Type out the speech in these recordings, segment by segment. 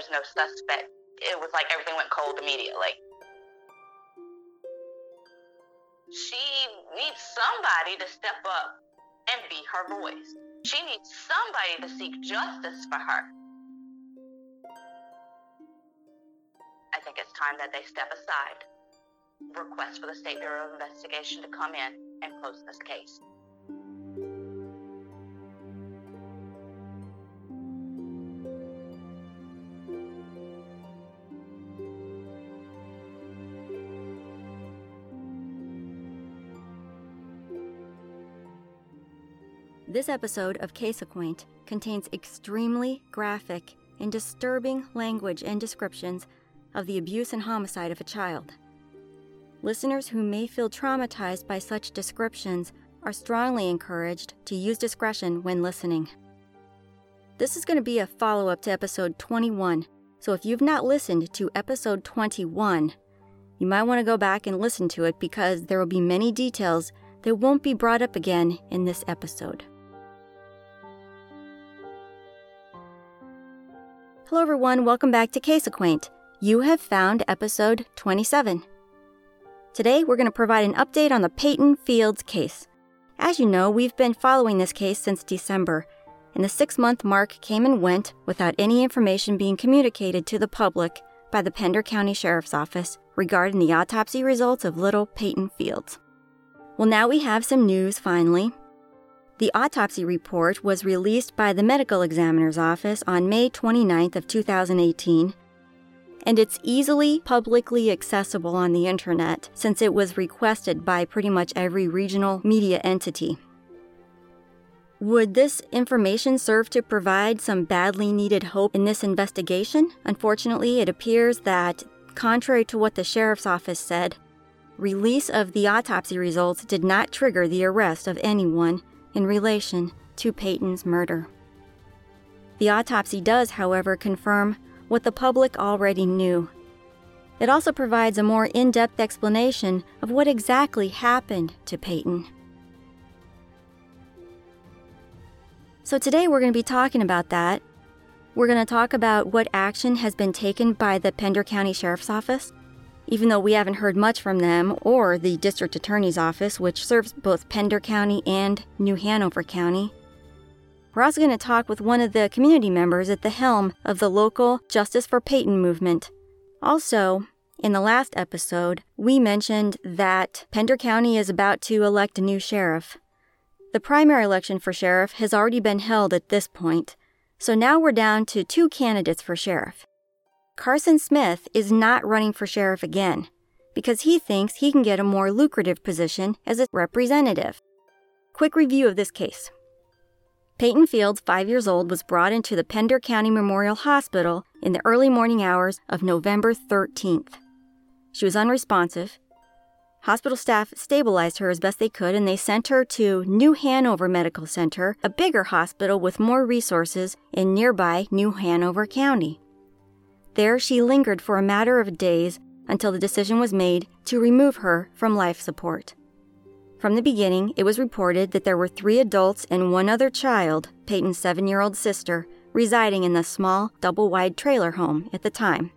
there's no suspect. It was like everything went cold immediately. She needs somebody to step up and be her voice. She needs somebody to seek justice for her. I think it's time that they step aside, request for the State Bureau of Investigation to come in and close this case. This episode of Case Acquaint contains extremely graphic and disturbing language and descriptions of the abuse and homicide of a child. Listeners who may feel traumatized by such descriptions are strongly encouraged to use discretion when listening. This is going to be a follow up to episode 21, so if you've not listened to episode 21, you might want to go back and listen to it because there will be many details that won't be brought up again in this episode. Hello, everyone. Welcome back to Case Acquaint. You have found episode 27. Today, we're going to provide an update on the Peyton Fields case. As you know, we've been following this case since December, and the six month mark came and went without any information being communicated to the public by the Pender County Sheriff's Office regarding the autopsy results of little Peyton Fields. Well, now we have some news finally. The autopsy report was released by the medical examiner's office on May 29th of 2018, and it's easily publicly accessible on the internet since it was requested by pretty much every regional media entity. Would this information serve to provide some badly needed hope in this investigation? Unfortunately, it appears that, contrary to what the sheriff's office said, release of the autopsy results did not trigger the arrest of anyone in relation to Peyton's murder. The autopsy does, however, confirm what the public already knew. It also provides a more in depth explanation of what exactly happened to Peyton. So, today we're going to be talking about that. We're going to talk about what action has been taken by the Pender County Sheriff's Office even though we haven't heard much from them or the district attorney's office, which serves both Pender County and New Hanover County. We're also going to talk with one of the community members at the helm of the local Justice for Peyton movement. Also, in the last episode, we mentioned that Pender County is about to elect a new sheriff. The primary election for sheriff has already been held at this point, so now we're down to two candidates for sheriff. Carson Smith is not running for sheriff again because he thinks he can get a more lucrative position as a representative. Quick review of this case. Peyton Fields, five years old, was brought into the Pender County Memorial Hospital in the early morning hours of November 13th. She was unresponsive. Hospital staff stabilized her as best they could and they sent her to New Hanover Medical Center, a bigger hospital with more resources in nearby New Hanover County. There she lingered for a matter of days until the decision was made to remove her from life support. From the beginning, it was reported that there were three adults and one other child, Peyton's seven year old sister, residing in the small, double wide trailer home at the time.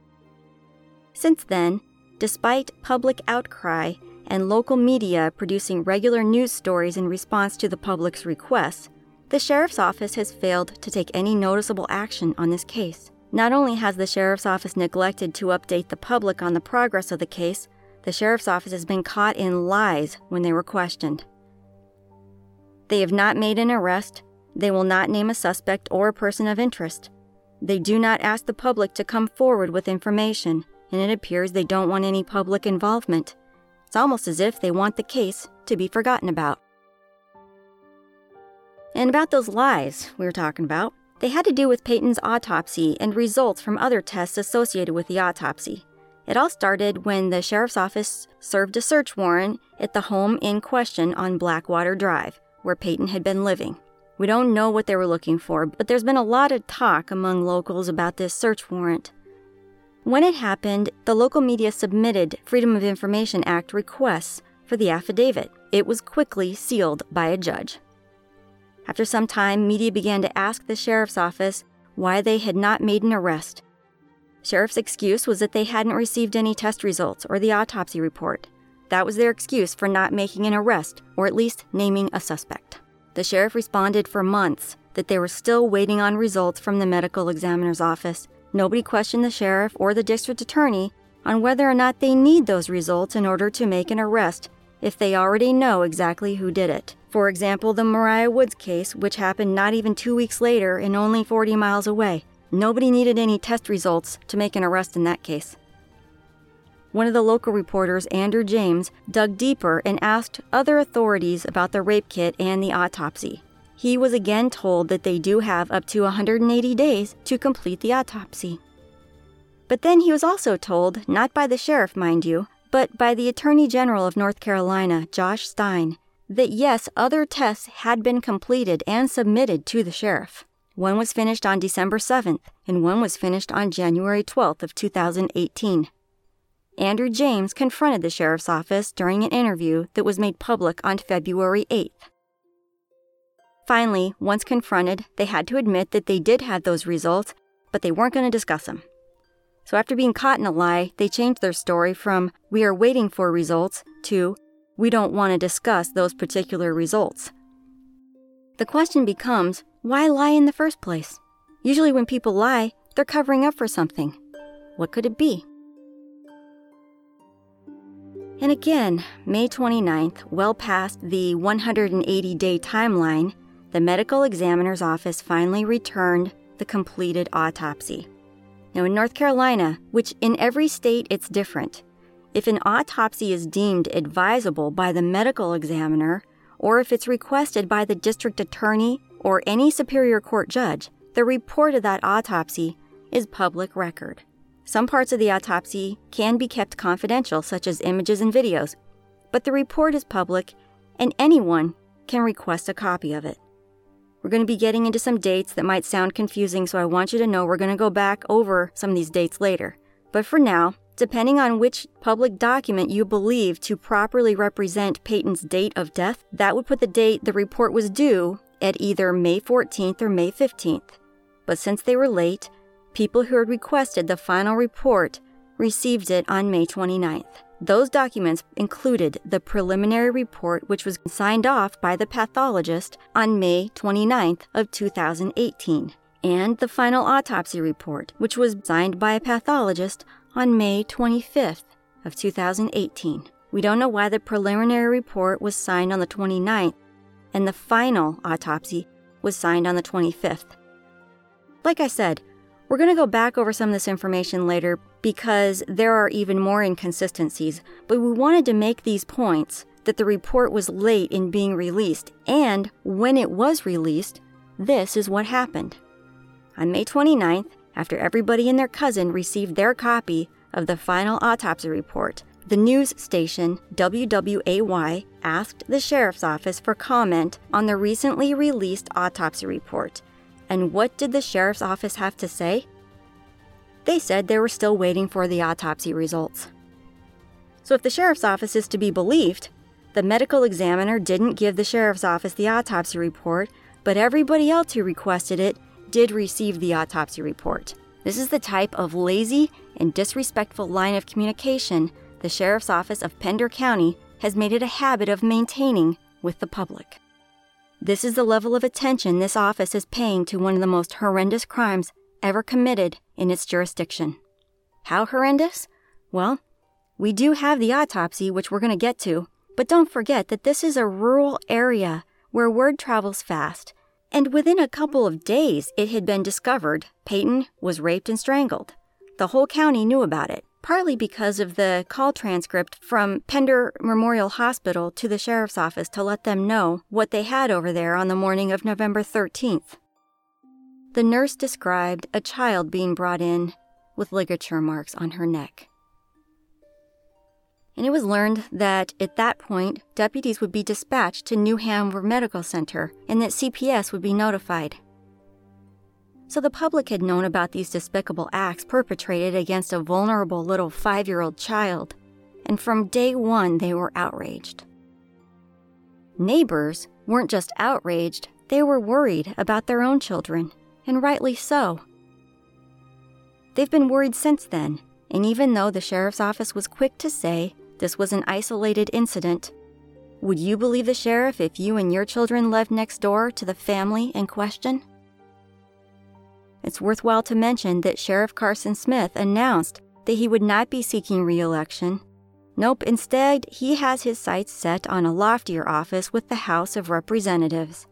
Since then, despite public outcry and local media producing regular news stories in response to the public's requests, the sheriff's office has failed to take any noticeable action on this case. Not only has the Sheriff's Office neglected to update the public on the progress of the case, the Sheriff's Office has been caught in lies when they were questioned. They have not made an arrest, they will not name a suspect or a person of interest. They do not ask the public to come forward with information, and it appears they don't want any public involvement. It's almost as if they want the case to be forgotten about. And about those lies we were talking about, they had to do with Peyton's autopsy and results from other tests associated with the autopsy. It all started when the sheriff's office served a search warrant at the home in question on Blackwater Drive, where Peyton had been living. We don't know what they were looking for, but there's been a lot of talk among locals about this search warrant. When it happened, the local media submitted Freedom of Information Act requests for the affidavit. It was quickly sealed by a judge. After some time, media began to ask the sheriff's office why they had not made an arrest. Sheriff's excuse was that they hadn't received any test results or the autopsy report. That was their excuse for not making an arrest, or at least naming a suspect. The sheriff responded for months that they were still waiting on results from the medical examiner's office. Nobody questioned the sheriff or the district attorney on whether or not they need those results in order to make an arrest if they already know exactly who did it. For example, the Mariah Woods case, which happened not even two weeks later and only 40 miles away. Nobody needed any test results to make an arrest in that case. One of the local reporters, Andrew James, dug deeper and asked other authorities about the rape kit and the autopsy. He was again told that they do have up to 180 days to complete the autopsy. But then he was also told, not by the sheriff, mind you, but by the Attorney General of North Carolina, Josh Stein, that yes, other tests had been completed and submitted to the sheriff. One was finished on December 7th, and one was finished on January 12th of 2018. Andrew James confronted the sheriff's office during an interview that was made public on February 8th. Finally, once confronted, they had to admit that they did have those results, but they weren't going to discuss them. So after being caught in a lie, they changed their story from, we are waiting for results, to, we don't want to discuss those particular results. The question becomes, why lie in the first place? Usually, when people lie, they're covering up for something. What could it be? And again, May 29th, well past the 180 day timeline, the medical examiner's office finally returned the completed autopsy. Now, in North Carolina, which in every state it's different, if an autopsy is deemed advisable by the medical examiner, or if it's requested by the district attorney or any superior court judge, the report of that autopsy is public record. Some parts of the autopsy can be kept confidential, such as images and videos, but the report is public and anyone can request a copy of it. We're going to be getting into some dates that might sound confusing, so I want you to know we're going to go back over some of these dates later. But for now, depending on which public document you believe to properly represent Peyton's date of death, that would put the date the report was due at either May 14th or May 15th. But since they were late, people who had requested the final report received it on May 29th. Those documents included the preliminary report which was signed off by the pathologist on May 29th of 2018 and the final autopsy report which was signed by a pathologist on May 25th of 2018. We don't know why the preliminary report was signed on the 29th and the final autopsy was signed on the 25th. Like I said, we're going to go back over some of this information later because there are even more inconsistencies, but we wanted to make these points that the report was late in being released, and when it was released, this is what happened. On May 29th, after everybody and their cousin received their copy of the final autopsy report, the news station WWAY asked the sheriff's office for comment on the recently released autopsy report. And what did the sheriff's office have to say? They said they were still waiting for the autopsy results. So, if the sheriff's office is to be believed, the medical examiner didn't give the sheriff's office the autopsy report, but everybody else who requested it did receive the autopsy report. This is the type of lazy and disrespectful line of communication the sheriff's office of Pender County has made it a habit of maintaining with the public. This is the level of attention this office is paying to one of the most horrendous crimes ever committed in its jurisdiction. How horrendous? Well, we do have the autopsy, which we're going to get to, but don't forget that this is a rural area where word travels fast, and within a couple of days it had been discovered Peyton was raped and strangled. The whole county knew about it, partly because of the call transcript from Pender Memorial Hospital to the sheriff's office to let them know what they had over there on the morning of November 13th. The nurse described a child being brought in with ligature marks on her neck. And it was learned that at that point, deputies would be dispatched to New Hanover Medical Center and that CPS would be notified. So the public had known about these despicable acts perpetrated against a vulnerable little five year old child, and from day one they were outraged. Neighbors weren't just outraged, they were worried about their own children and rightly so. They've been worried since then, and even though the sheriff's office was quick to say this was an isolated incident, would you believe the sheriff if you and your children lived next door to the family in question? It's worthwhile to mention that Sheriff Carson Smith announced that he would not be seeking re election. Nope, instead, he has his sights set on a loftier office with the House of Representatives.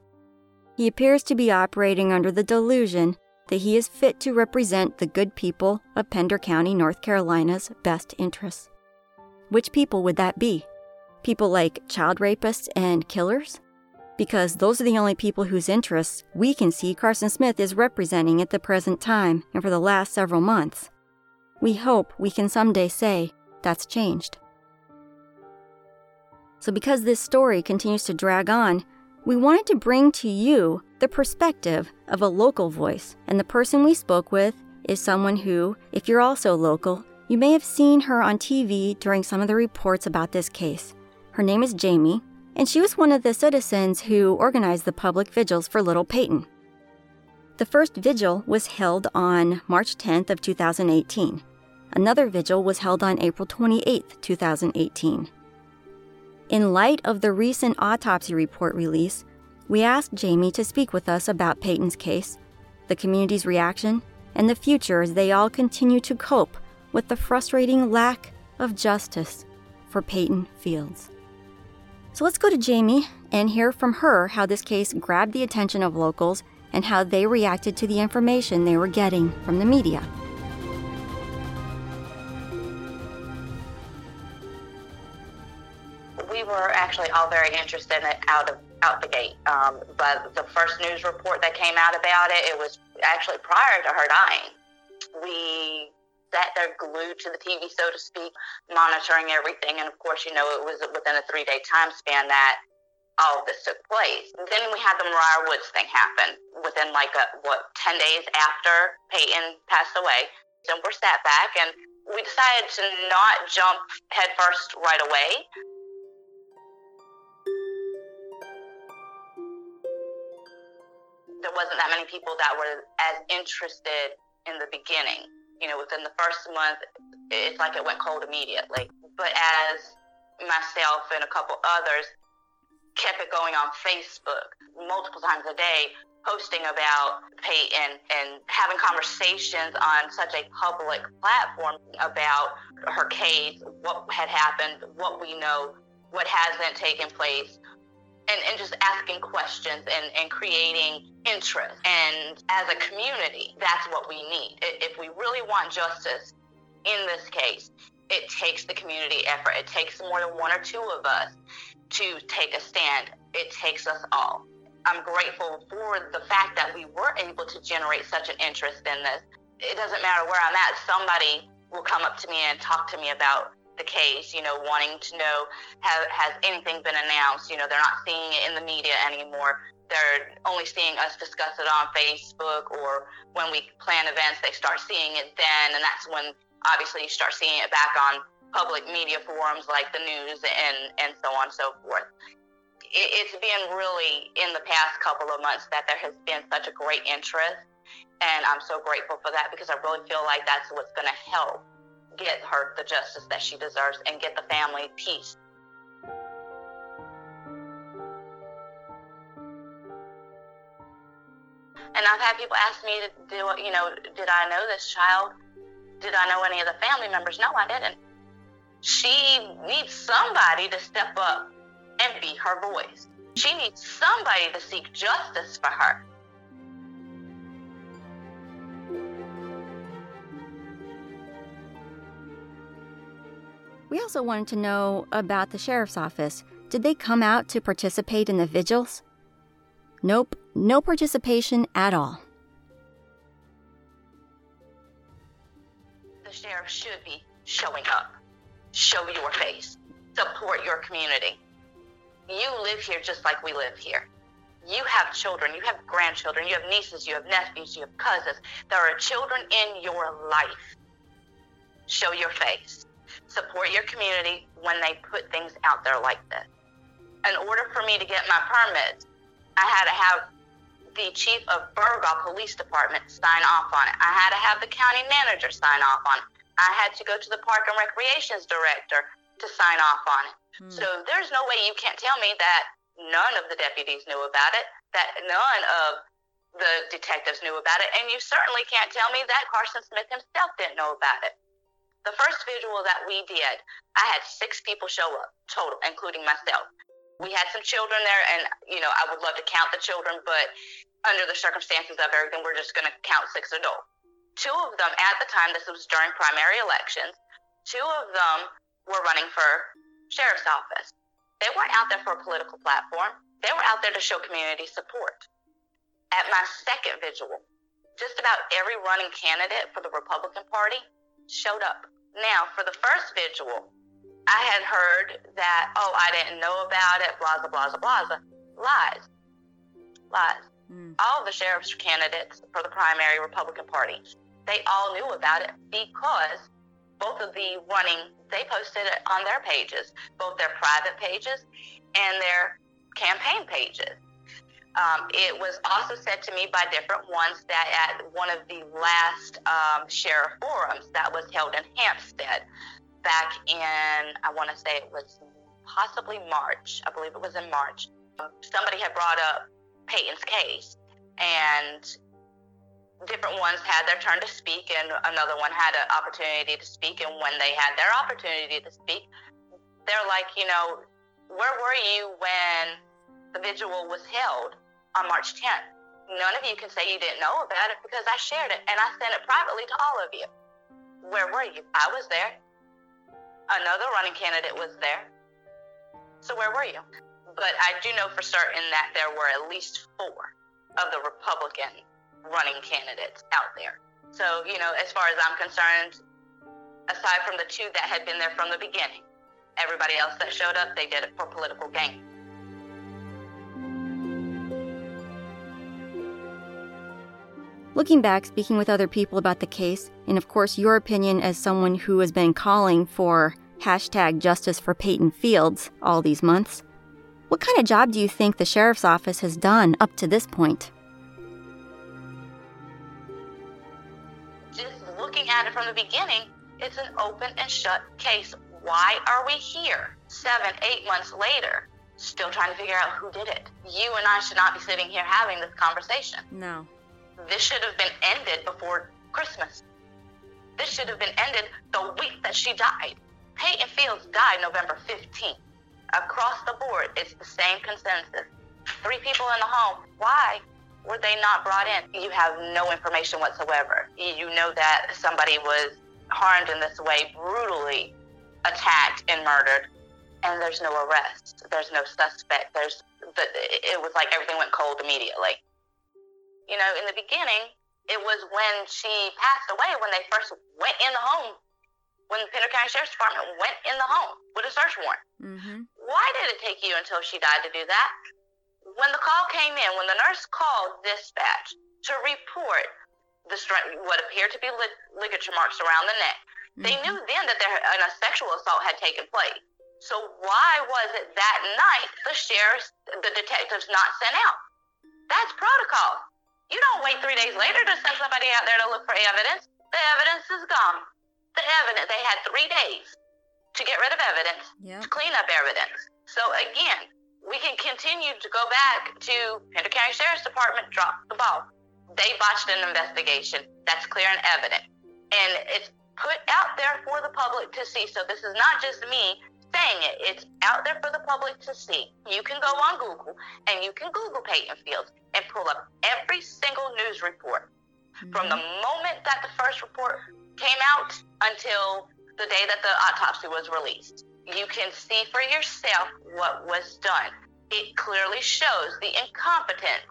He appears to be operating under the delusion that he is fit to represent the good people of Pender County, North Carolina's best interests. Which people would that be? People like child rapists and killers? Because those are the only people whose interests we can see Carson Smith is representing at the present time and for the last several months. We hope we can someday say that's changed. So, because this story continues to drag on, we wanted to bring to you the perspective of a local voice. And the person we spoke with is someone who, if you're also local, you may have seen her on TV during some of the reports about this case. Her name is Jamie, and she was one of the citizens who organized the public vigils for little Peyton. The first vigil was held on March 10th of 2018. Another vigil was held on April 28th, 2018. In light of the recent autopsy report release, we asked Jamie to speak with us about Peyton's case, the community's reaction, and the future as they all continue to cope with the frustrating lack of justice for Peyton Fields. So let's go to Jamie and hear from her how this case grabbed the attention of locals and how they reacted to the information they were getting from the media. we were actually all very interested in it out of out the gate. Um, but the first news report that came out about it, it was actually prior to her dying. We sat there glued to the TV, so to speak, monitoring everything. And of course, you know, it was within a three day time span that all of this took place. Then we had the Mariah Woods thing happen within like a, what, 10 days after Peyton passed away. So we're sat back and we decided to not jump headfirst right away. there wasn't that many people that were as interested in the beginning. You know, within the first month, it's like it went cold immediately. But as myself and a couple others kept it going on Facebook multiple times a day, posting about Peyton and having conversations on such a public platform about her case, what had happened, what we know, what hasn't taken place, and, and just asking questions and, and creating interest. And as a community, that's what we need. If we really want justice in this case, it takes the community effort. It takes more than one or two of us to take a stand. It takes us all. I'm grateful for the fact that we were able to generate such an interest in this. It doesn't matter where I'm at, somebody will come up to me and talk to me about the case, you know, wanting to know have, has anything been announced. You know, they're not seeing it in the media anymore. They're only seeing us discuss it on Facebook or when we plan events, they start seeing it then. And that's when obviously you start seeing it back on public media forums like the news and, and so on and so forth. It, it's been really in the past couple of months that there has been such a great interest. And I'm so grateful for that because I really feel like that's what's going to help get her the justice that she deserves and get the family peace. And I've had people ask me, to do, you know, did I know this child? Did I know any of the family members? No, I didn't. She needs somebody to step up and be her voice. She needs somebody to seek justice for her. Also wanted to know about the sheriff's office. Did they come out to participate in the vigils? Nope, no participation at all. The sheriff should be showing up. Show your face. Support your community. You live here just like we live here. You have children, you have grandchildren, you have nieces, you have nephews, you have cousins. There are children in your life. Show your face support your community when they put things out there like this. In order for me to get my permits, I had to have the chief of Burgaw Police Department sign off on it. I had to have the county manager sign off on it. I had to go to the Park and Recreations director to sign off on it. Hmm. So there's no way you can't tell me that none of the deputies knew about it, that none of the detectives knew about it, and you certainly can't tell me that Carson Smith himself didn't know about it. The first visual that we did, I had six people show up total, including myself. We had some children there, and you know I would love to count the children, but under the circumstances of everything, we're just going to count six adults. Two of them at the time, this was during primary elections, two of them were running for sheriff's office. They weren't out there for a political platform. They were out there to show community support. At my second visual, just about every running candidate for the Republican Party showed up. Now, for the first visual, I had heard that, oh, I didn't know about it, blah, blah, blah, blah, blah. Lies. Lies. Mm. All the sheriff's candidates for the primary Republican Party, they all knew about it because both of the running, they posted it on their pages, both their private pages and their campaign pages. Um, it was also said to me by different ones that at one of the last um, sheriff forums that was held in Hampstead back in, I want to say it was possibly March, I believe it was in March, somebody had brought up Peyton's case and different ones had their turn to speak, and another one had an opportunity to speak. And when they had their opportunity to speak, they're like, you know, where were you when the vigil was held on March 10th? None of you can say you didn't know about it because I shared it and I sent it privately to all of you. Where were you? I was there. Another running candidate was there. So where were you? But I do know for certain that there were at least four of the Republican running candidates out there. So, you know, as far as I'm concerned, aside from the two that had been there from the beginning, everybody else that showed up, they did it for political gain. Looking back, speaking with other people about the case, and of course your opinion as someone who has been calling for hashtag justice for Peyton Fields all these months, what kind of job do you think the sheriff's office has done up to this point? Just looking at it from the beginning, it's an open and shut case. Why are we here seven, eight months later, still trying to figure out who did it? You and I should not be sitting here having this conversation. No. This should have been ended before Christmas. This should have been ended the week that she died. Peyton Fields died November 15th. Across the board, it's the same consensus. Three people in the home. Why? were they not brought in? You have no information whatsoever. You know that somebody was harmed in this way, brutally attacked and murdered, and there's no arrest. There's no suspect. There's the, it was like everything went cold immediately. You know, in the beginning, it was when she passed away when they first went in the home, when the Pender County Sheriff's Department went in the home with a search warrant. Mm-hmm. Why did it take you until she died to do that? when the call came in, when the nurse called dispatch to report the what appeared to be ligature marks around the neck, mm-hmm. they knew then that there a sexual assault had taken place. So why was it that night the sheriffs, the detectives not sent out? That's protocol. You don't wait three days later to send somebody out there to look for evidence. The evidence is gone. The evidence, they had three days to get rid of evidence, yep. to clean up evidence. So again, we can continue to go back to Pender County Sheriff's Department drop the ball. They botched an investigation. That's clear and evident. And it's put out there for the public to see. So this is not just me saying it. It's out there for the public to see. You can go on Google and you can Google Peyton Fields and pull up every single news report mm-hmm. from the moment that the first report came out until the day that the autopsy was released you can see for yourself what was done. It clearly shows the incompetence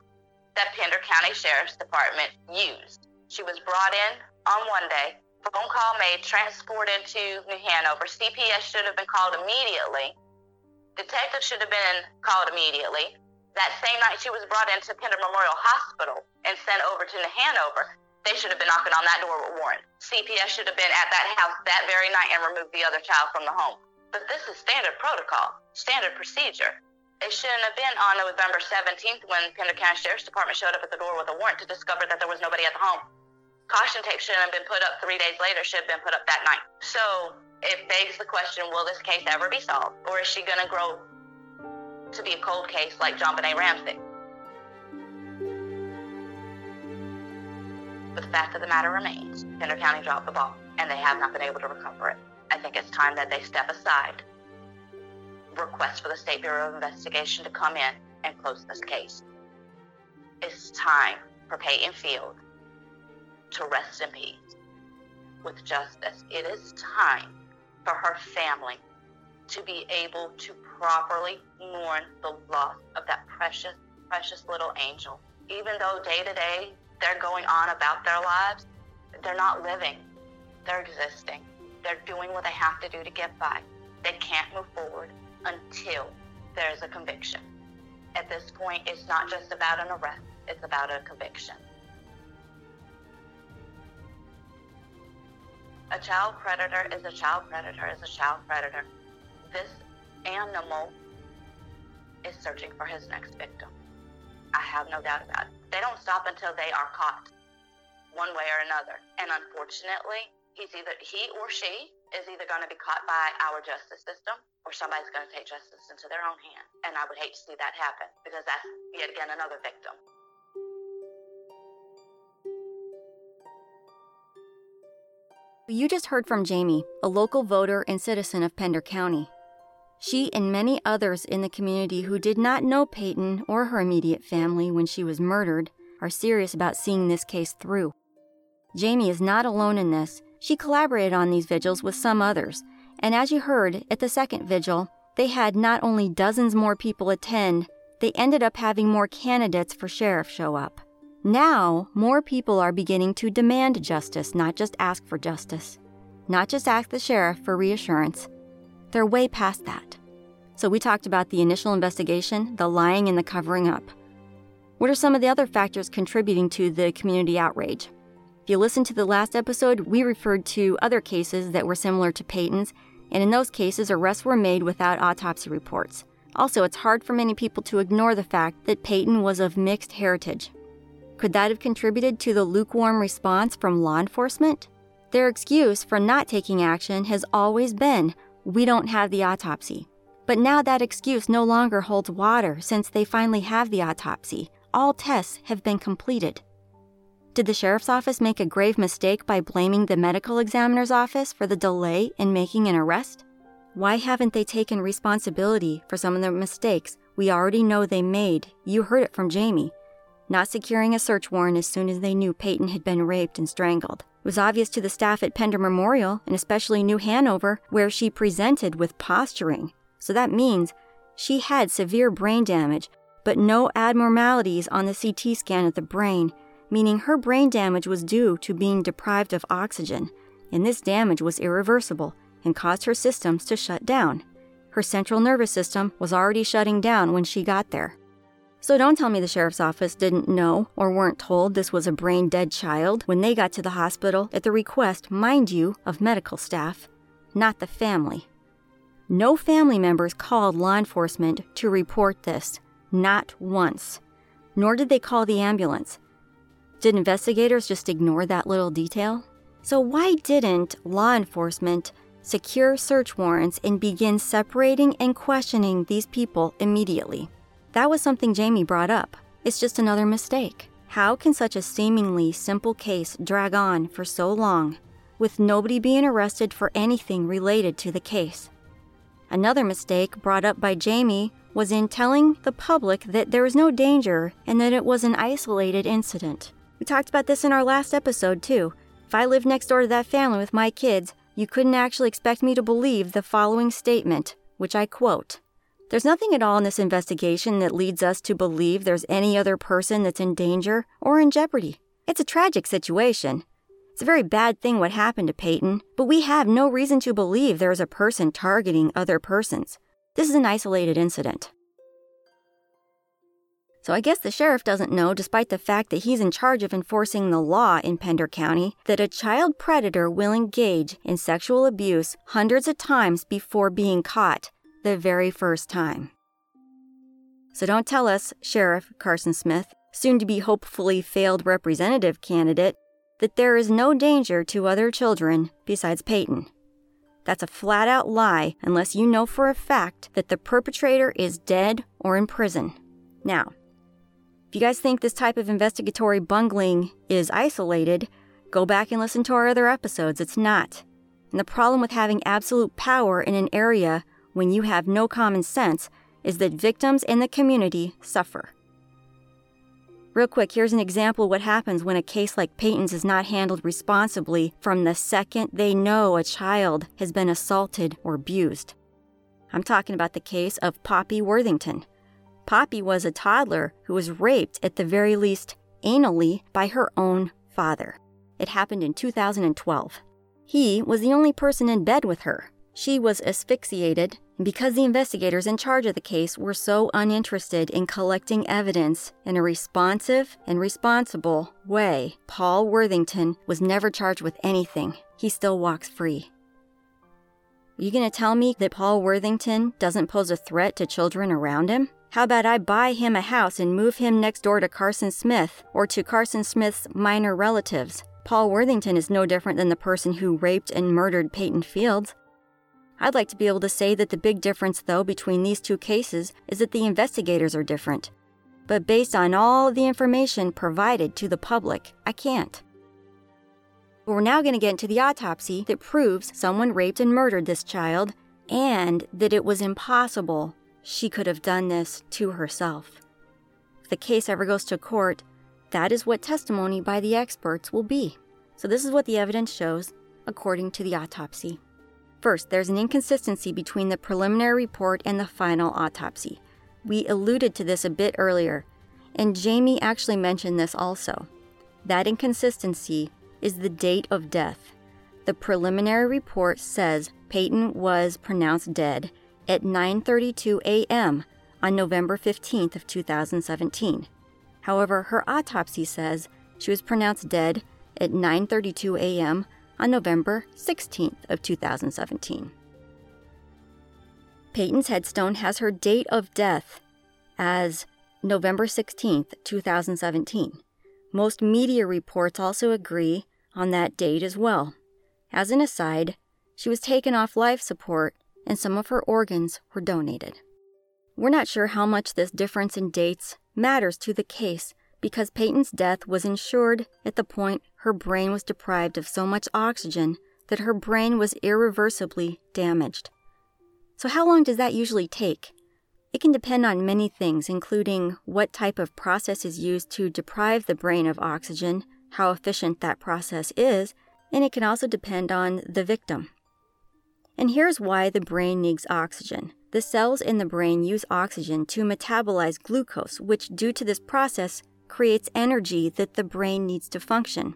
that Pender County Sheriff's Department used. She was brought in on one day, phone call made, transported to New Hanover. CPS should have been called immediately. Detectives should have been called immediately. That same night she was brought into Pender Memorial Hospital and sent over to New Hanover. They should have been knocking on that door with a warrant. CPS should have been at that house that very night and removed the other child from the home. But this is standard protocol, standard procedure. It shouldn't have been on November 17th when Pender County Sheriff's Department showed up at the door with a warrant to discover that there was nobody at the home. Caution tape shouldn't have been put up three days later, should have been put up that night. So it begs the question will this case ever be solved? Or is she going to grow to be a cold case like John JonBenét Ramsey? But the fact of the matter remains Pender County dropped the ball, and they have not been able to recover it. I think it's time that they step aside, request for the State Bureau of Investigation to come in and close this case. It's time for Peyton Field to rest in peace with justice. It is time for her family to be able to properly mourn the loss of that precious, precious little angel. Even though day to day they're going on about their lives, they're not living, they're existing. They're doing what they have to do to get by. They can't move forward until there's a conviction. At this point, it's not just about an arrest, it's about a conviction. A child predator is a child predator is a child predator. This animal is searching for his next victim. I have no doubt about it. They don't stop until they are caught, one way or another. And unfortunately, he's either he or she is either going to be caught by our justice system or somebody's going to take justice into their own hands. And I would hate to see that happen because that's yet again another victim. You just heard from Jamie, a local voter and citizen of Pender County. She and many others in the community who did not know Peyton or her immediate family when she was murdered are serious about seeing this case through. Jamie is not alone in this. She collaborated on these vigils with some others, and as you heard, at the second vigil, they had not only dozens more people attend, they ended up having more candidates for sheriff show up. Now, more people are beginning to demand justice, not just ask for justice. Not just ask the sheriff for reassurance. They're way past that. So, we talked about the initial investigation, the lying, and the covering up. What are some of the other factors contributing to the community outrage? If you listen to the last episode, we referred to other cases that were similar to Peyton's, and in those cases, arrests were made without autopsy reports. Also, it's hard for many people to ignore the fact that Peyton was of mixed heritage. Could that have contributed to the lukewarm response from law enforcement? Their excuse for not taking action has always been we don't have the autopsy. But now that excuse no longer holds water since they finally have the autopsy. All tests have been completed. Did the sheriff's office make a grave mistake by blaming the medical examiner's office for the delay in making an arrest? Why haven't they taken responsibility for some of the mistakes we already know they made? You heard it from Jamie not securing a search warrant as soon as they knew Peyton had been raped and strangled. It was obvious to the staff at Pender Memorial, and especially New Hanover, where she presented with posturing. So that means she had severe brain damage, but no abnormalities on the CT scan of the brain, meaning her brain damage was due to being deprived of oxygen, and this damage was irreversible and caused her systems to shut down. Her central nervous system was already shutting down when she got there. So don't tell me the sheriff's office didn't know or weren't told this was a brain dead child when they got to the hospital at the request, mind you, of medical staff, not the family. No family members called law enforcement to report this, not once. Nor did they call the ambulance. Did investigators just ignore that little detail? So, why didn't law enforcement secure search warrants and begin separating and questioning these people immediately? That was something Jamie brought up. It's just another mistake. How can such a seemingly simple case drag on for so long with nobody being arrested for anything related to the case? Another mistake brought up by Jamie was in telling the public that there was no danger and that it was an isolated incident. We talked about this in our last episode, too. If I lived next door to that family with my kids, you couldn't actually expect me to believe the following statement, which I quote there's nothing at all in this investigation that leads us to believe there's any other person that's in danger or in jeopardy. It's a tragic situation. It's a very bad thing what happened to Peyton, but we have no reason to believe there is a person targeting other persons. This is an isolated incident. So I guess the sheriff doesn't know, despite the fact that he's in charge of enforcing the law in Pender County, that a child predator will engage in sexual abuse hundreds of times before being caught the very first time. So don't tell us, Sheriff Carson Smith, soon to be hopefully failed representative candidate, that there is no danger to other children besides Peyton. That's a flat out lie unless you know for a fact that the perpetrator is dead or in prison. Now, if you guys think this type of investigatory bungling is isolated, go back and listen to our other episodes. It's not. And the problem with having absolute power in an area when you have no common sense is that victims in the community suffer. Real quick, here's an example of what happens when a case like Peyton's is not handled responsibly from the second they know a child has been assaulted or abused. I'm talking about the case of Poppy Worthington. Poppy was a toddler who was raped, at the very least, anally by her own father. It happened in 2012. He was the only person in bed with her. She was asphyxiated, because the investigators in charge of the case were so uninterested in collecting evidence in a responsive and responsible way, Paul Worthington was never charged with anything. He still walks free. Are you going to tell me that Paul Worthington doesn't pose a threat to children around him? How about I buy him a house and move him next door to Carson Smith or to Carson Smith's minor relatives? Paul Worthington is no different than the person who raped and murdered Peyton Fields. I'd like to be able to say that the big difference, though, between these two cases is that the investigators are different. But based on all the information provided to the public, I can't. We're now going to get into the autopsy that proves someone raped and murdered this child and that it was impossible she could have done this to herself. If the case ever goes to court, that is what testimony by the experts will be. So, this is what the evidence shows according to the autopsy. First, there's an inconsistency between the preliminary report and the final autopsy. We alluded to this a bit earlier, and Jamie actually mentioned this also. That inconsistency is the date of death. The preliminary report says Peyton was pronounced dead at 9:32 a.m. on November 15th of 2017. However, her autopsy says she was pronounced dead at 9:32 a.m. on November 16th of 2017. Peyton's headstone has her date of death as November 16th, 2017. Most media reports also agree on that date as well. As an aside, she was taken off life support and some of her organs were donated. We're not sure how much this difference in dates matters to the case because Peyton's death was ensured at the point her brain was deprived of so much oxygen that her brain was irreversibly damaged. So, how long does that usually take? It can depend on many things, including what type of process is used to deprive the brain of oxygen, how efficient that process is, and it can also depend on the victim. And here's why the brain needs oxygen. The cells in the brain use oxygen to metabolize glucose, which, due to this process, creates energy that the brain needs to function.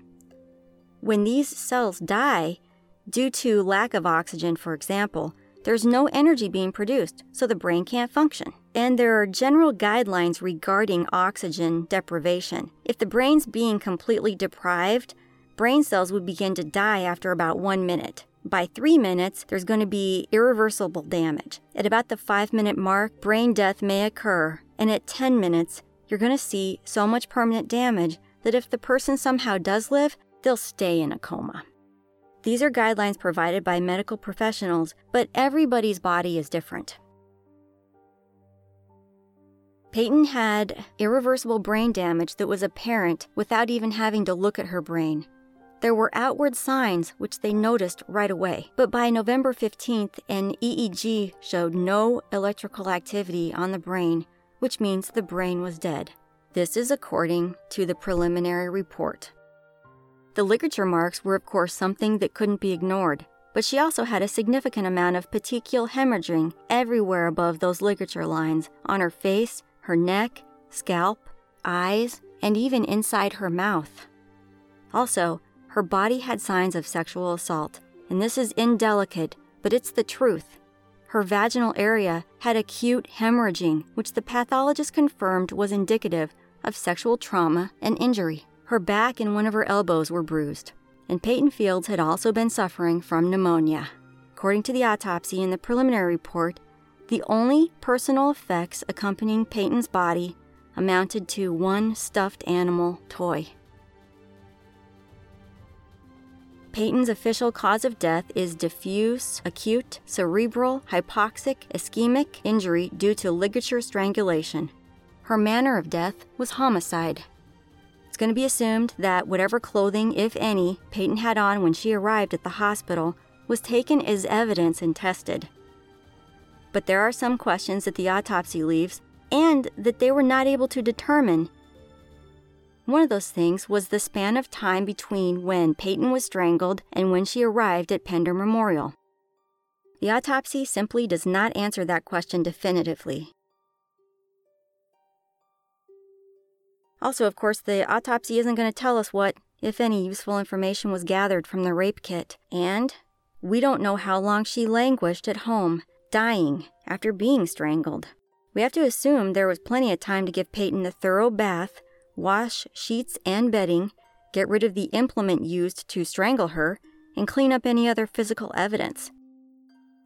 When these cells die, due to lack of oxygen, for example, there's no energy being produced, so the brain can't function. And there are general guidelines regarding oxygen deprivation. If the brain's being completely deprived, brain cells would begin to die after about one minute. By three minutes, there's going to be irreversible damage. At about the five minute mark, brain death may occur, and at 10 minutes, you're going to see so much permanent damage that if the person somehow does live, they'll stay in a coma. These are guidelines provided by medical professionals, but everybody's body is different. Peyton had irreversible brain damage that was apparent without even having to look at her brain. There were outward signs which they noticed right away, but by November 15th, an EEG showed no electrical activity on the brain, which means the brain was dead. This is according to the preliminary report. The ligature marks were, of course, something that couldn't be ignored, but she also had a significant amount of petechial hemorrhaging everywhere above those ligature lines on her face, her neck, scalp, eyes, and even inside her mouth. Also, her body had signs of sexual assault, and this is indelicate, but it's the truth. Her vaginal area had acute hemorrhaging, which the pathologist confirmed was indicative of sexual trauma and injury. Her back and one of her elbows were bruised, and Peyton Fields had also been suffering from pneumonia. According to the autopsy and the preliminary report, The only personal effects accompanying Peyton's body amounted to one stuffed animal toy. Peyton's official cause of death is diffuse, acute, cerebral, hypoxic, ischemic injury due to ligature strangulation. Her manner of death was homicide. It's going to be assumed that whatever clothing, if any, Peyton had on when she arrived at the hospital was taken as evidence and tested. But there are some questions that the autopsy leaves and that they were not able to determine one of those things was the span of time between when Peyton was strangled and when she arrived at Pender Memorial. The autopsy simply does not answer that question definitively. Also, of course, the autopsy isn't going to tell us what, if any, useful information was gathered from the rape kit, and we don't know how long she languished at home, dying after being strangled. We have to assume there was plenty of time to give Peyton a thorough bath wash sheets and bedding, get rid of the implement used to strangle her, and clean up any other physical evidence.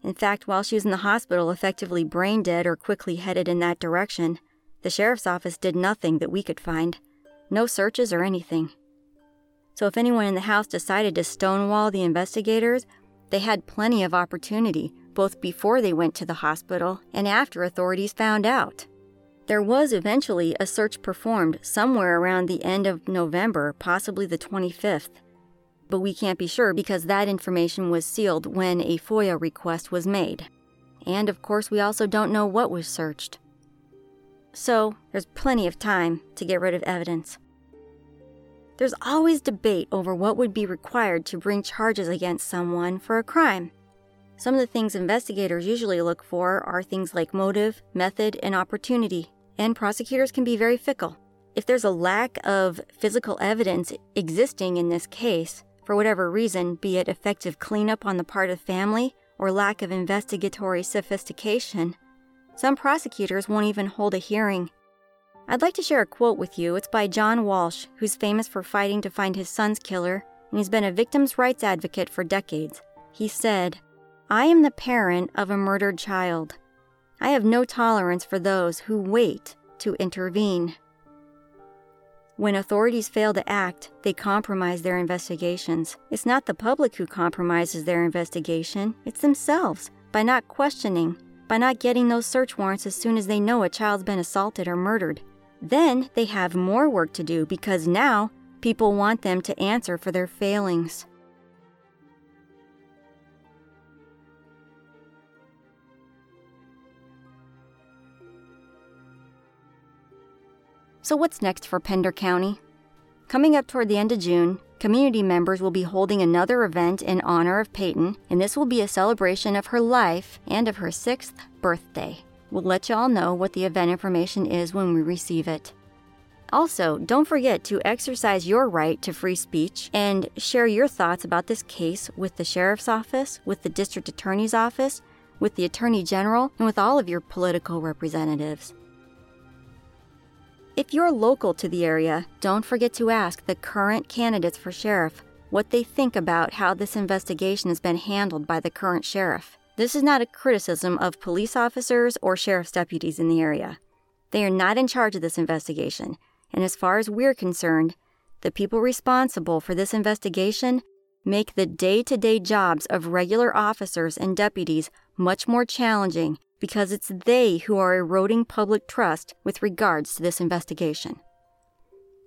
In fact, while she was in the hospital, effectively brain dead or quickly headed in that direction, the sheriff's office did nothing that we could find. No searches or anything. So if anyone in the house decided to stonewall the investigators, they had plenty of opportunity, both before they went to the hospital and after authorities found out. There was eventually a search performed somewhere around the end of November, possibly the 25th. But we can't be sure because that information was sealed when a FOIA request was made. And of course, we also don't know what was searched. So, there's plenty of time to get rid of evidence. There's always debate over what would be required to bring charges against someone for a crime. Some of the things investigators usually look for are things like motive, method, and opportunity and prosecutors can be very fickle. If there's a lack of physical evidence existing in this case, for whatever reason, be it effective cleanup on the part of family or lack of investigatory sophistication, some prosecutors won't even hold a hearing. I'd like to share a quote with you. It's by John Walsh, who's famous for fighting to find his son's killer, and he's been a victim's rights advocate for decades. He said, I am the parent of a murdered child. I have no tolerance for those who wait to intervene. When authorities fail to act, they compromise their investigations. It's not the public who compromises their investigation, it's themselves by not questioning, by not getting those search warrants as soon as they know a child's been assaulted or murdered. Then they have more work to do because now people want them to answer for their failings. So, what's next for Pender County? Coming up toward the end of June, community members will be holding another event in honor of Peyton, and this will be a celebration of her life and of her sixth birthday. We'll let you all know what the event information is when we receive it. Also, don't forget to exercise your right to free speech and share your thoughts about this case with the Sheriff's Office, with the District Attorney's Office, with the Attorney General, and with all of your political representatives. If you're local to the area, don't forget to ask the current candidates for sheriff what they think about how this investigation has been handled by the current sheriff. This is not a criticism of police officers or sheriff's deputies in the area. They are not in charge of this investigation, and as far as we're concerned, the people responsible for this investigation make the day to day jobs of regular officers and deputies much more challenging because it's they who are eroding public trust with regards to this investigation.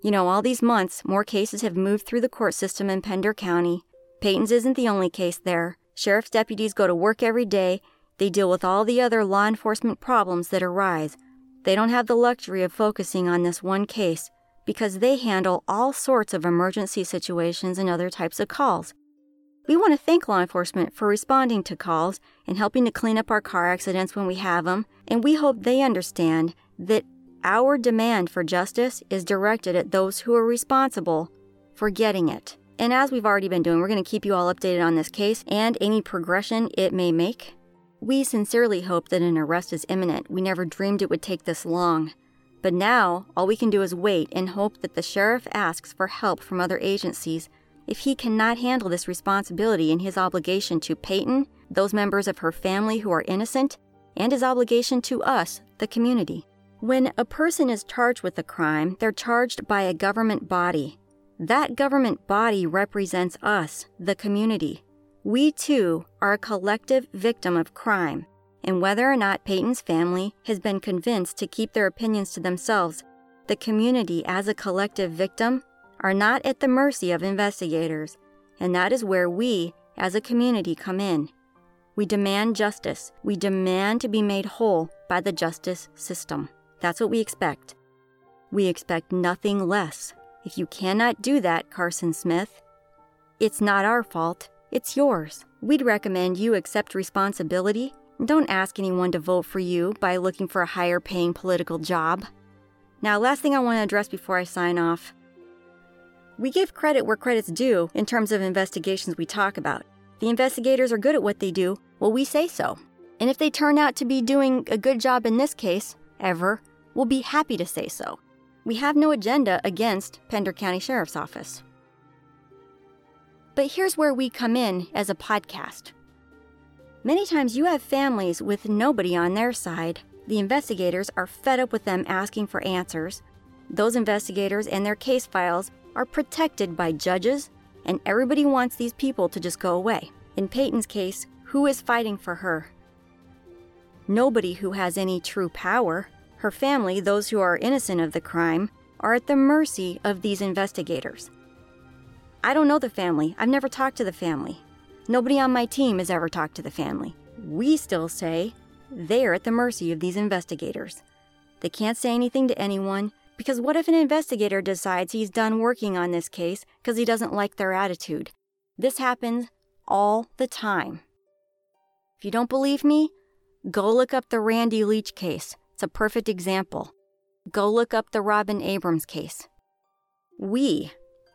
You know, all these months, more cases have moved through the court system in Pender County. Peyton's isn't the only case there. Sheriff's deputies go to work every day. They deal with all the other law enforcement problems that arise. They don't have the luxury of focusing on this one case because they handle all sorts of emergency situations and other types of calls. We want to thank law enforcement for responding to calls and helping to clean up our car accidents when we have them, and we hope they understand that our demand for justice is directed at those who are responsible for getting it. And as we've already been doing, we're going to keep you all updated on this case and any progression it may make. We sincerely hope that an arrest is imminent. We never dreamed it would take this long. But now, all we can do is wait and hope that the sheriff asks for help from other agencies if he cannot handle this responsibility and his obligation to Peyton, those members of her family who are innocent, and his obligation to us, the community. When a person is charged with a crime, they're charged by a government body. That government body represents us, the community. We too are a collective victim of crime, and whether or not Peyton's family has been convinced to keep their opinions to themselves, the community as a collective victim are not at the mercy of investigators, and that is where we, as a community, come in. We demand justice. We demand to be made whole by the justice system. That's what we expect. We expect nothing less. If you cannot do that, Carson Smith, it's not our fault, it's yours. We'd recommend you accept responsibility don't ask anyone to vote for you by looking for a higher paying political job. Now, last thing I want to address before I sign off. We give credit where credit's due in terms of investigations we talk about. The investigators are good at what they do, well, we say so. And if they turn out to be doing a good job in this case, ever, we'll be happy to say so. We have no agenda against Pender County Sheriff's Office. But here's where we come in as a podcast. Many times you have families with nobody on their side. The investigators are fed up with them asking for answers. Those investigators and their case files are protected by judges, and everybody wants these people to just go away. In Peyton's case, who is fighting for her? Nobody who has any true power. Her family, those who are innocent of the crime, are at the mercy of these investigators. I don't know the family. I've never talked to the family. Nobody on my team has ever talked to the family. We still say they're at the mercy of these investigators. They can't say anything to anyone because what if an investigator decides he's done working on this case because he doesn't like their attitude? This happens all the time. If you don't believe me, go look up the Randy Leach case. It's a perfect example. Go look up the Robin Abrams case. We,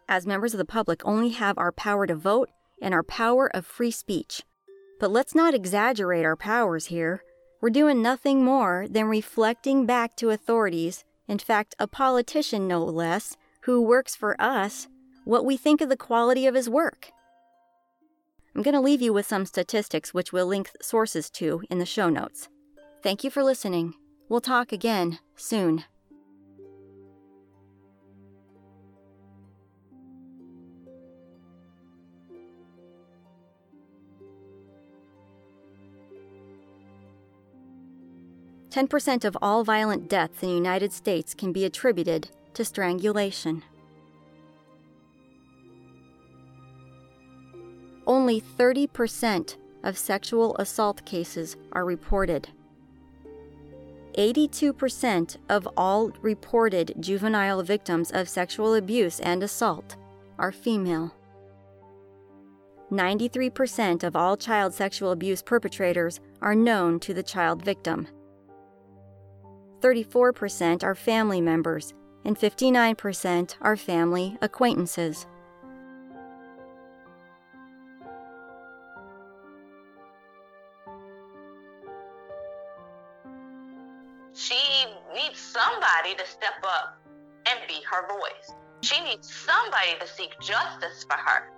as members of the public, only have our power to vote and our power of free speech. But let's not exaggerate our powers here. We're doing nothing more than reflecting back to authorities in fact, a politician no less, who works for us, what we think of the quality of his work. I'm going to leave you with some statistics which we'll link sources to in the show notes. Thank you for listening. We'll talk again soon. 10% of all violent deaths in the United States can be attributed to strangulation. Only 30% of sexual assault cases are reported. 82% of all reported juvenile victims of sexual abuse and assault are female. 93% of all child sexual abuse perpetrators are known to the child victim. 34% are family members, and 59% are family acquaintances. She needs somebody to step up and be her voice. She needs somebody to seek justice for her.